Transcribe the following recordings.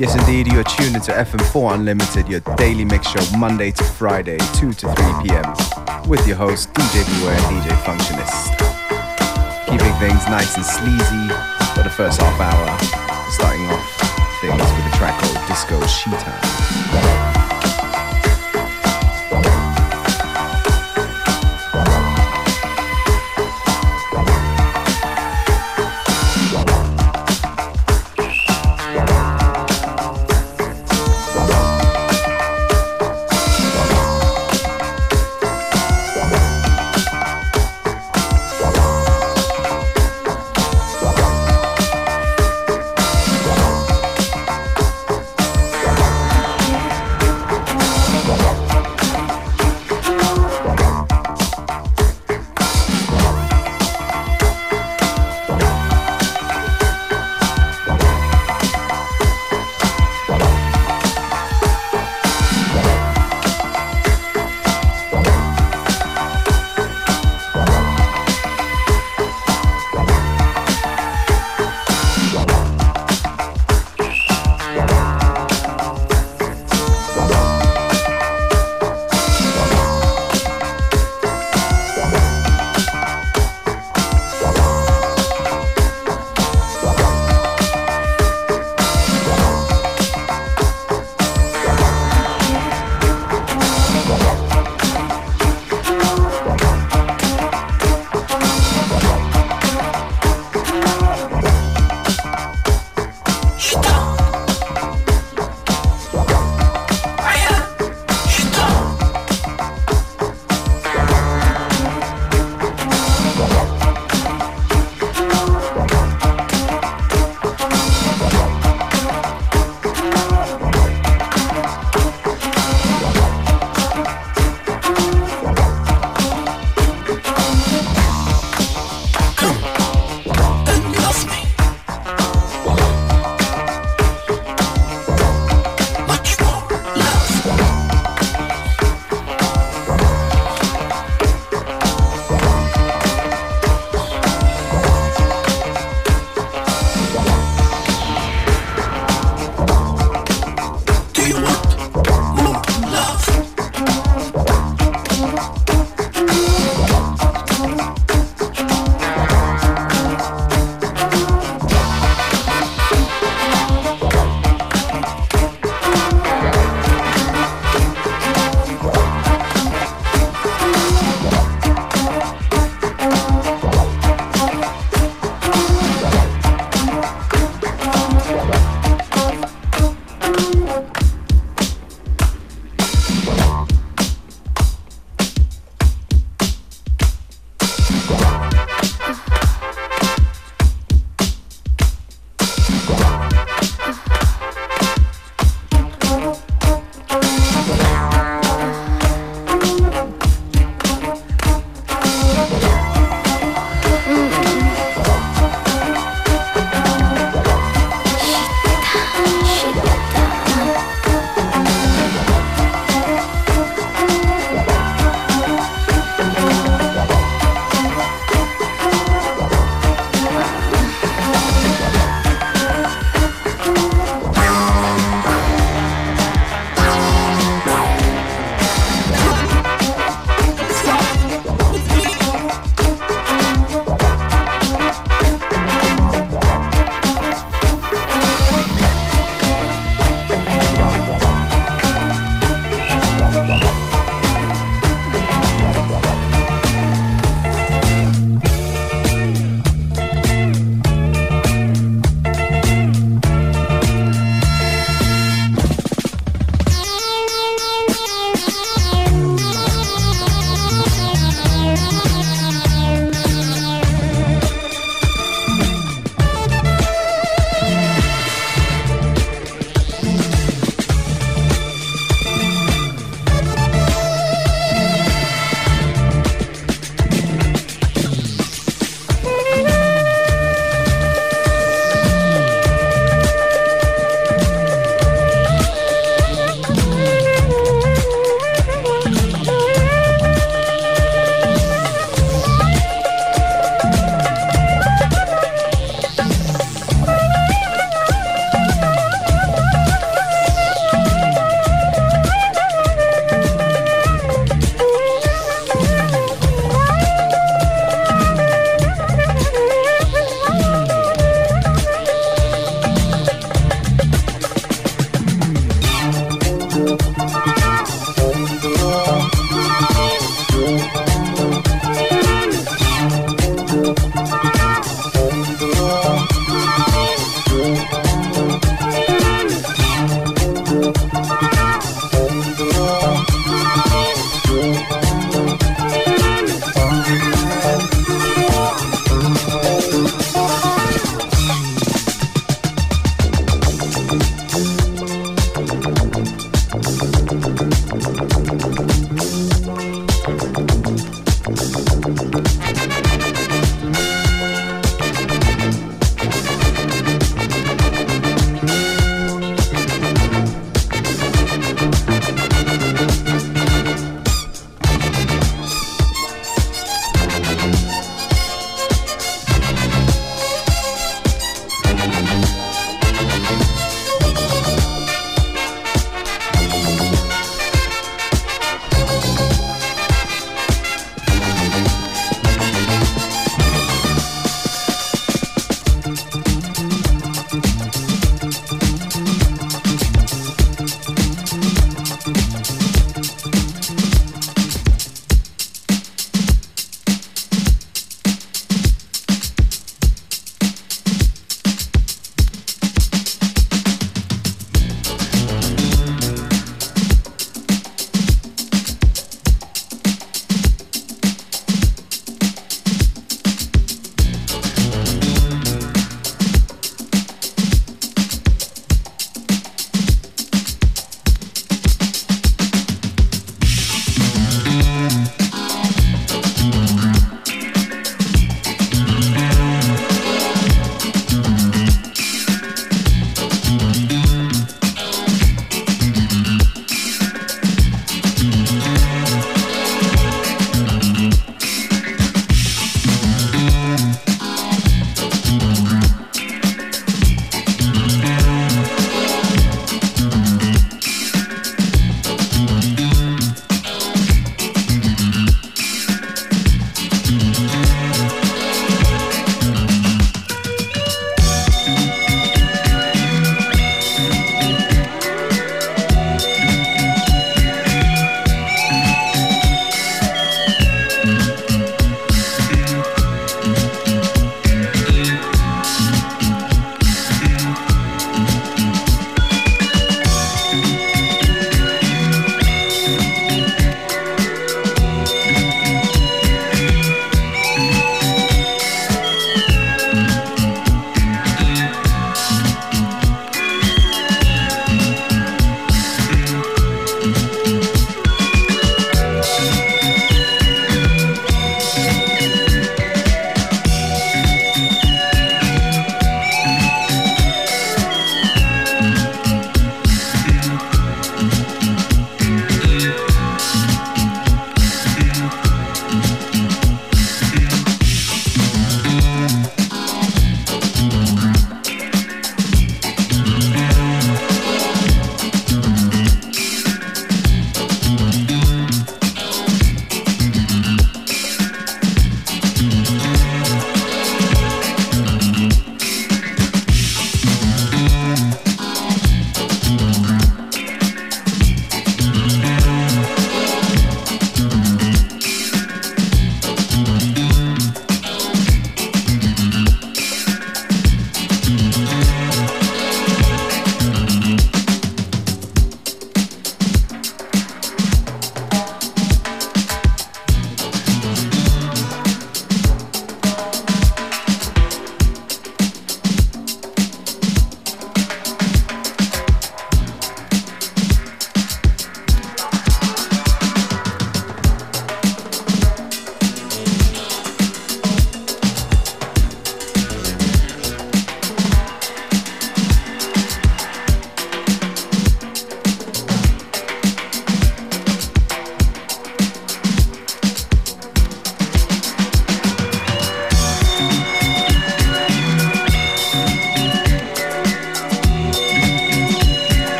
Yes, indeed, you are tuned into FM4 Unlimited, your daily mix show, Monday to Friday, 2 to 3 p.m., with your host, DJ Beware and DJ Functionist. Keeping things nice and sleazy for the first half hour, starting off things with a track called Disco Sheetan.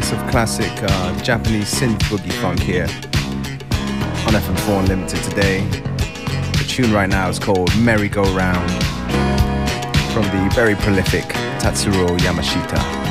Slice of classic uh, Japanese synth boogie funk here on FM4 Unlimited today. The tune right now is called Merry Go Round from the very prolific Tatsuro Yamashita.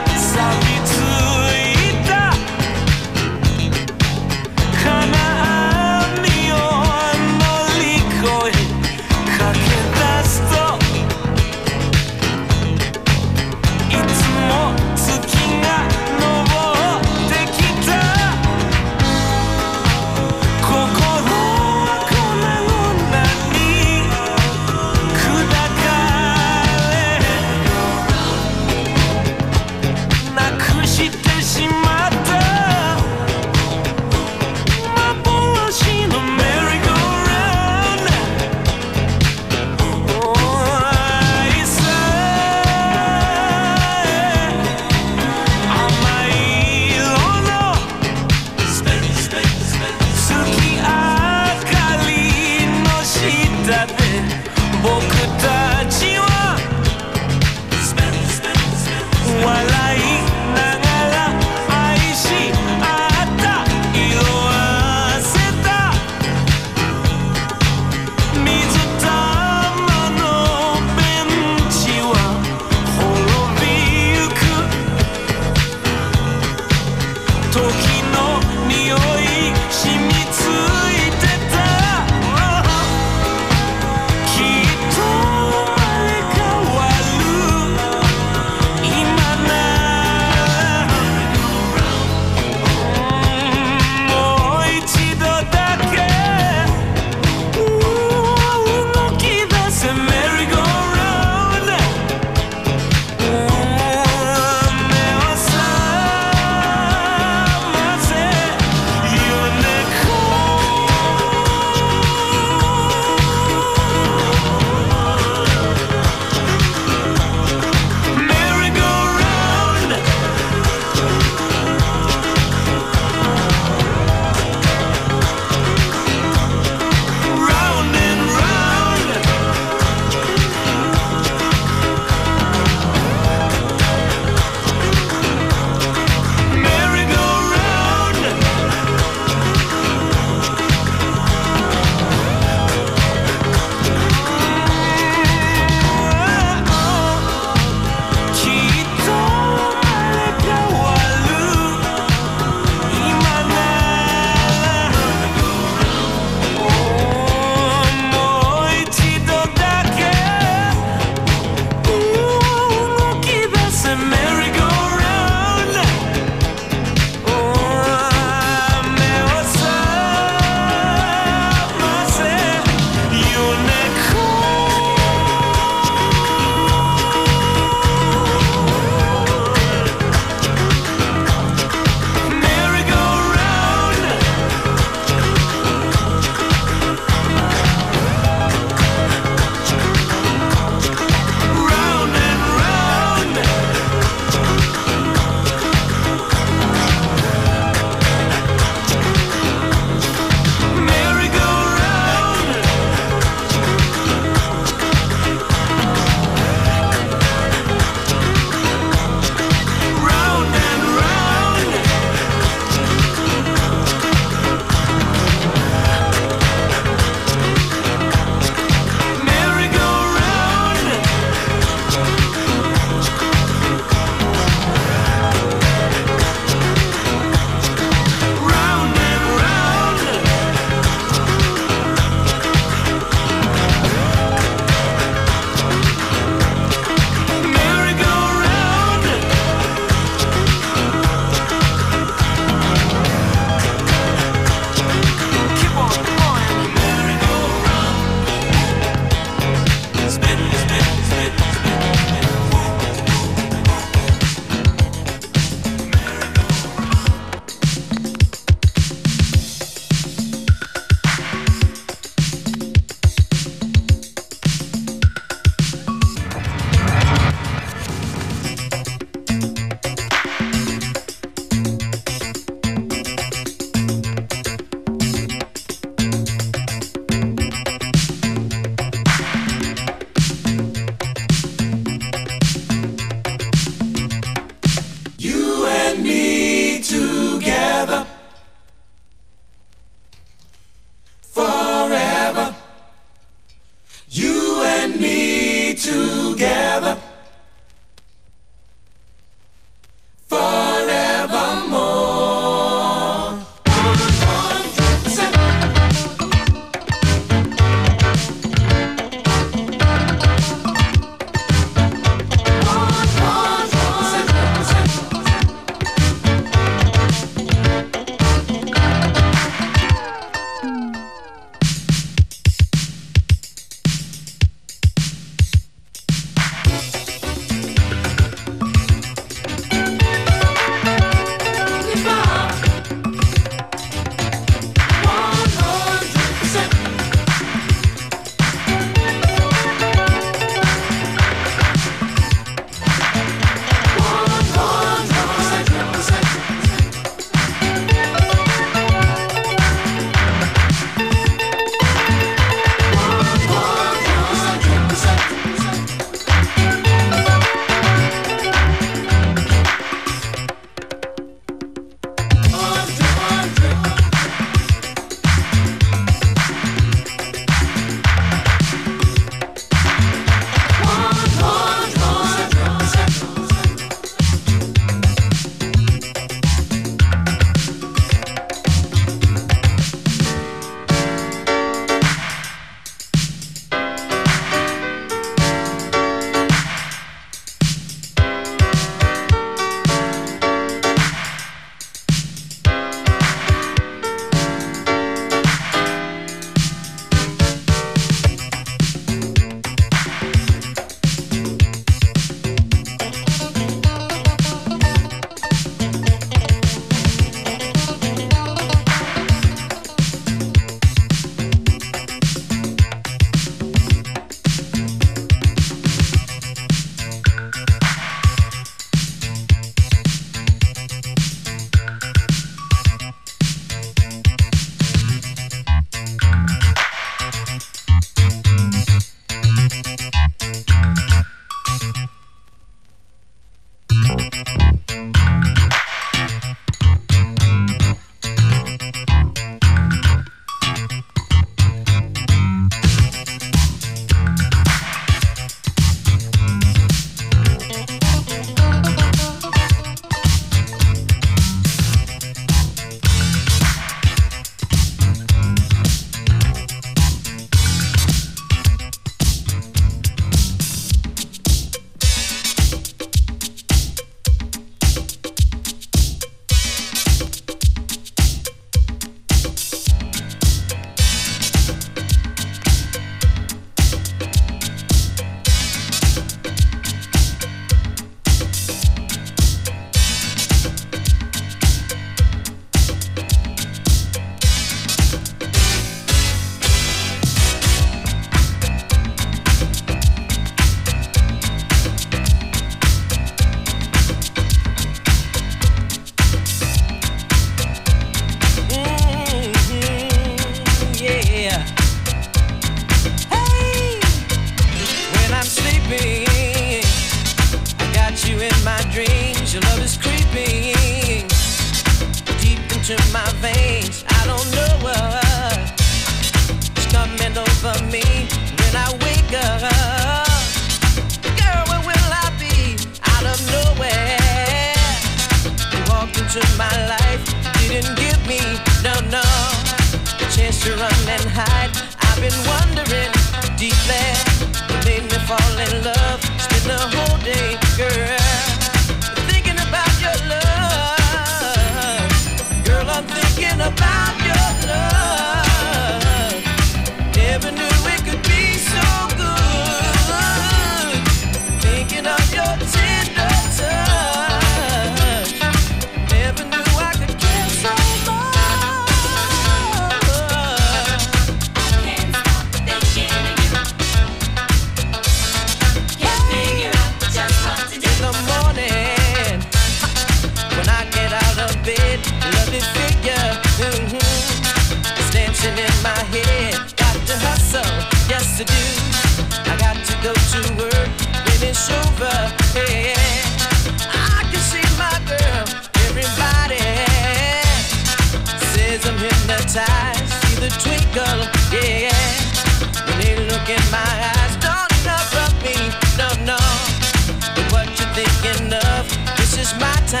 my time.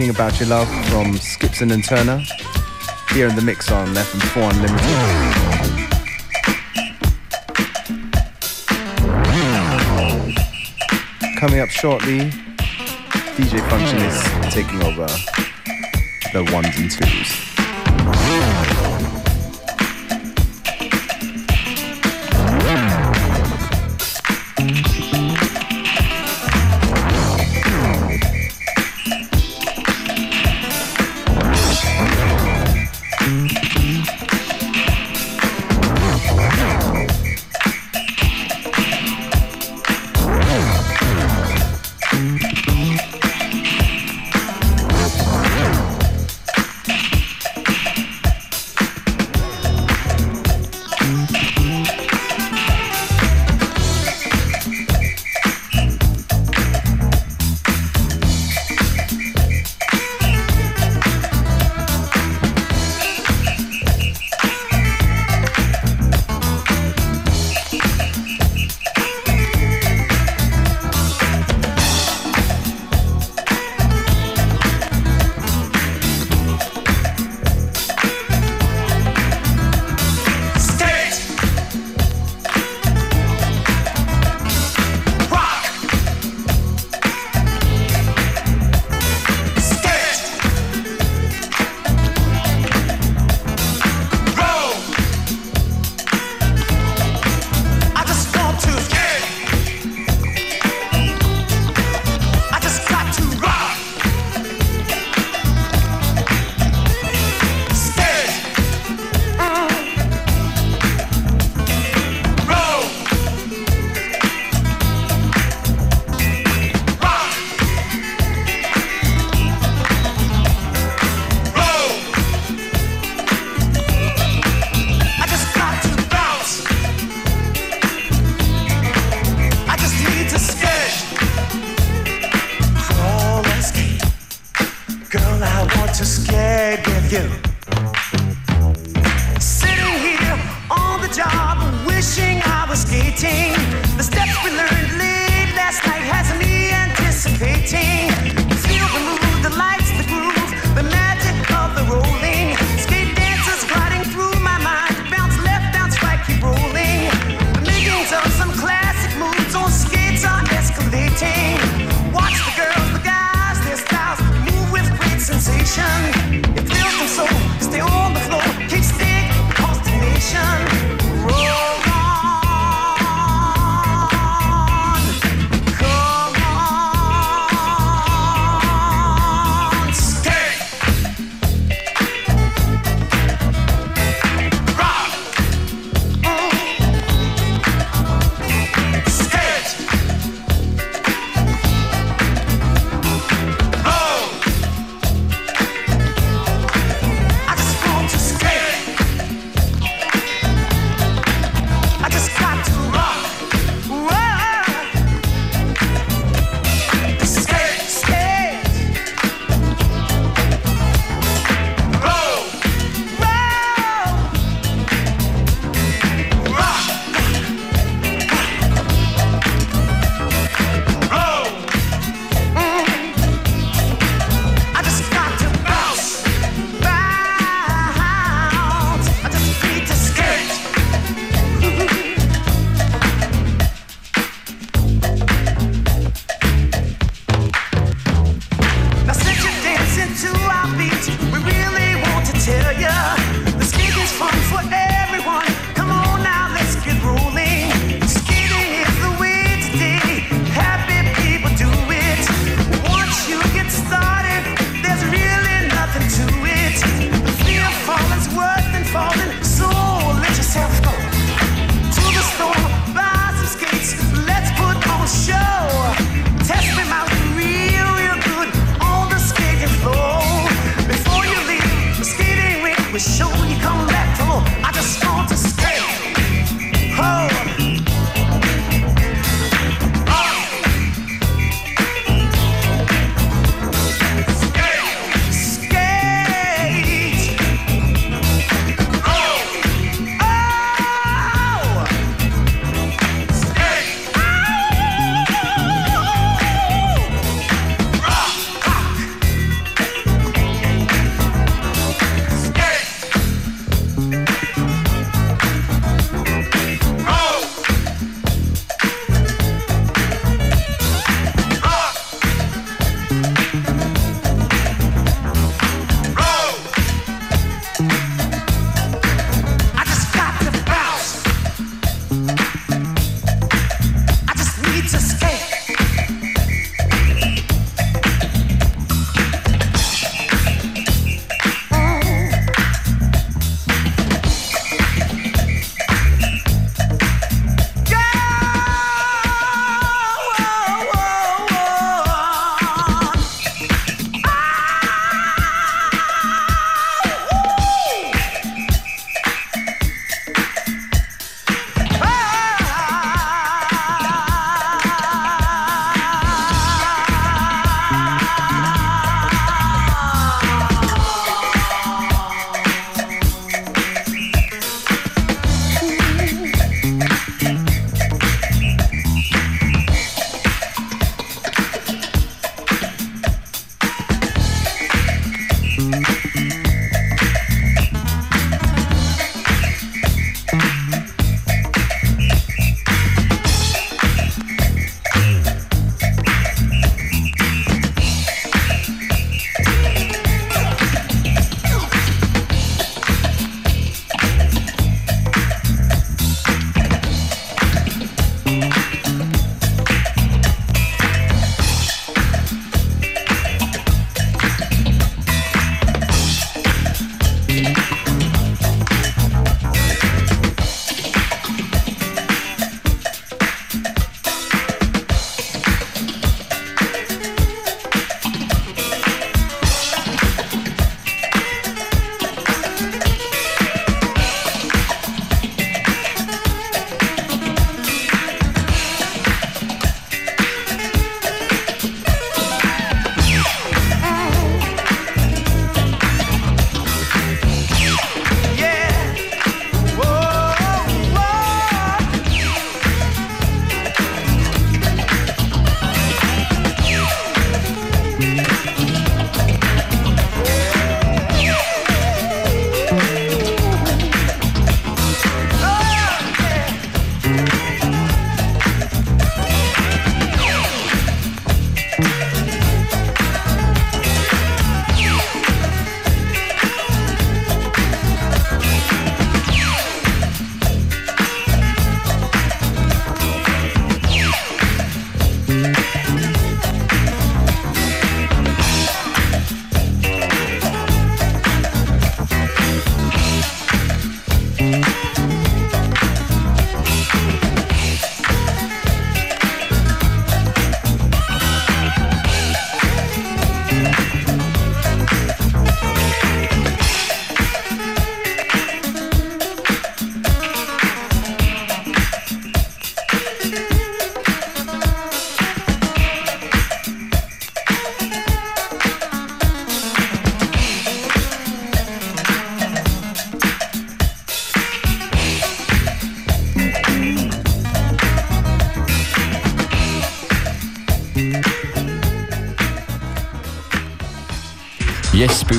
Thinking About Your Love from Skipworth and Turner. Here in the mix on FM4 Unlimited. Coming up shortly, DJ Functionist taking over the ones and twos. not too scared, can you? Sitting here on the job, wishing I was skating. The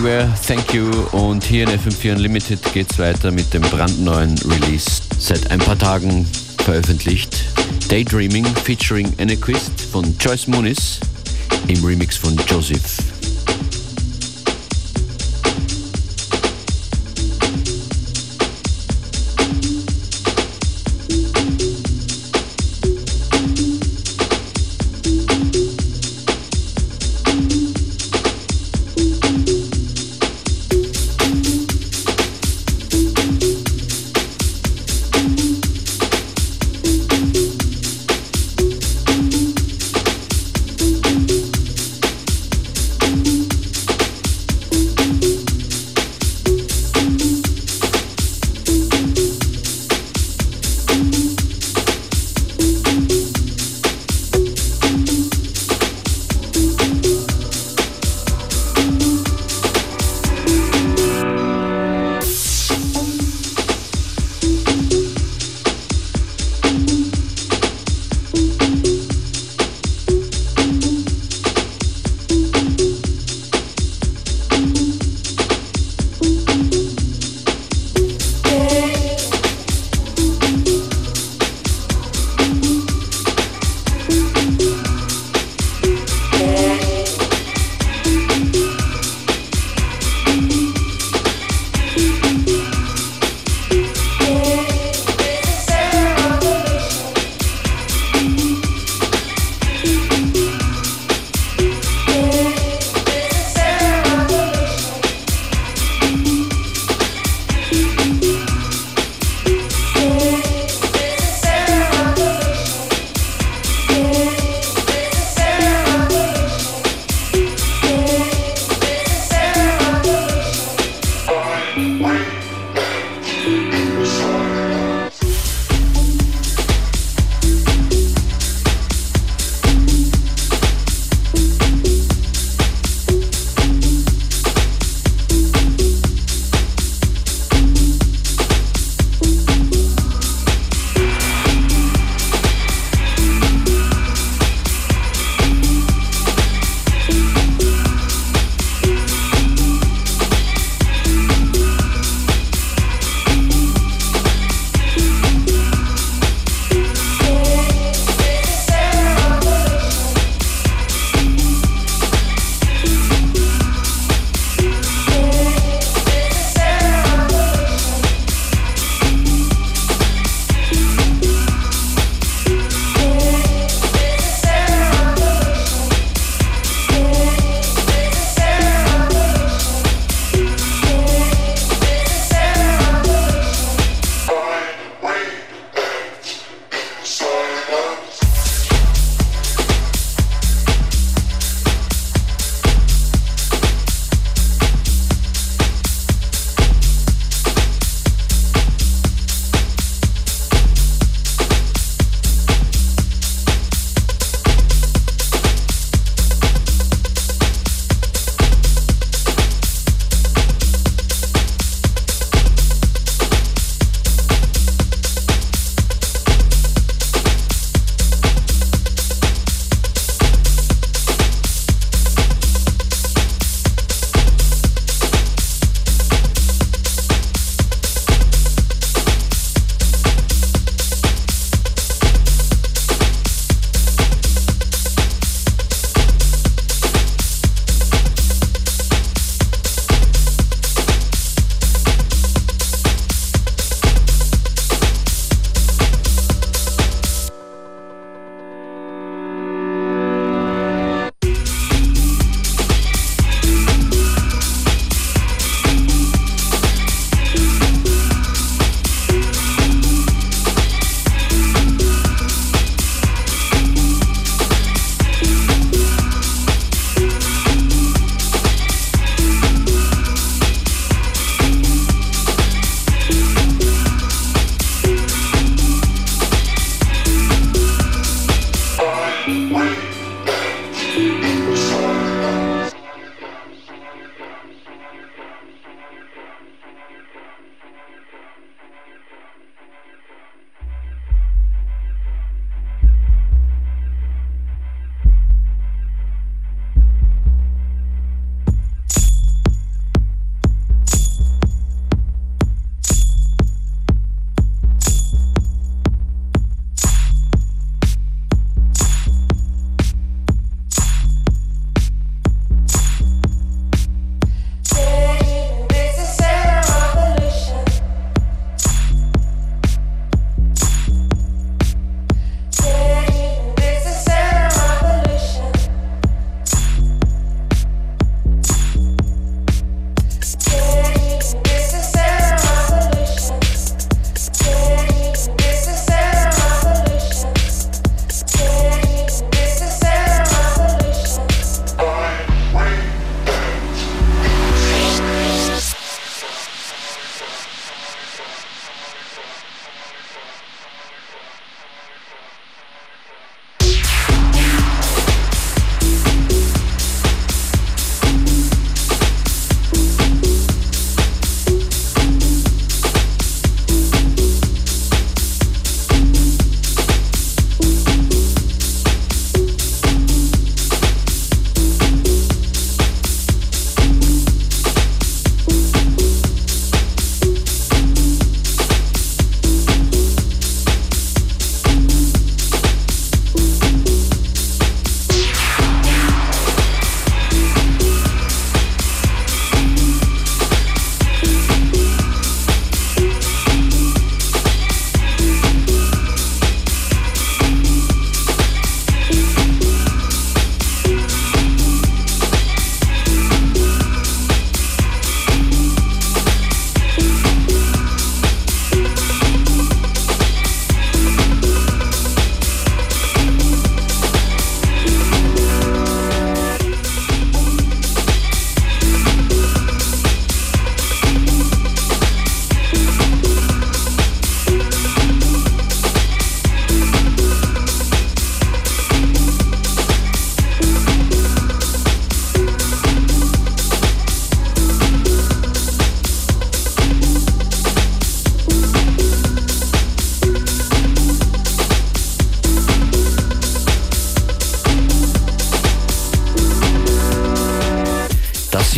Beware, thank you. Und hier in FM4 Unlimited geht's weiter mit dem brandneuen Release. Seit ein paar Tagen veröffentlicht. Daydreaming featuring Anarchist von Joyce Muniz im Remix von Joseph.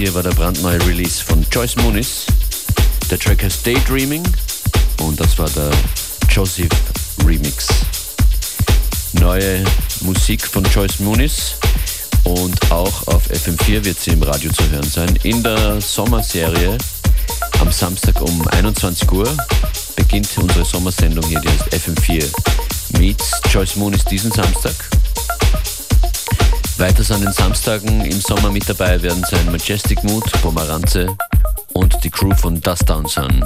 Hier war der brandneue Release von Joyce Moonis. Der Track heißt Daydreaming und das war der Joseph Remix. Neue Musik von Joyce Moonis und auch auf FM4 wird sie im Radio zu hören sein. In der Sommerserie am Samstag um 21 Uhr beginnt unsere Sommersendung hier, die heißt FM4 Meets Joyce Moonis diesen Samstag. Weiters an den Samstagen im Sommer mit dabei werden sein Majestic Mood, Pomeranze und die Crew von Dust Down Sun.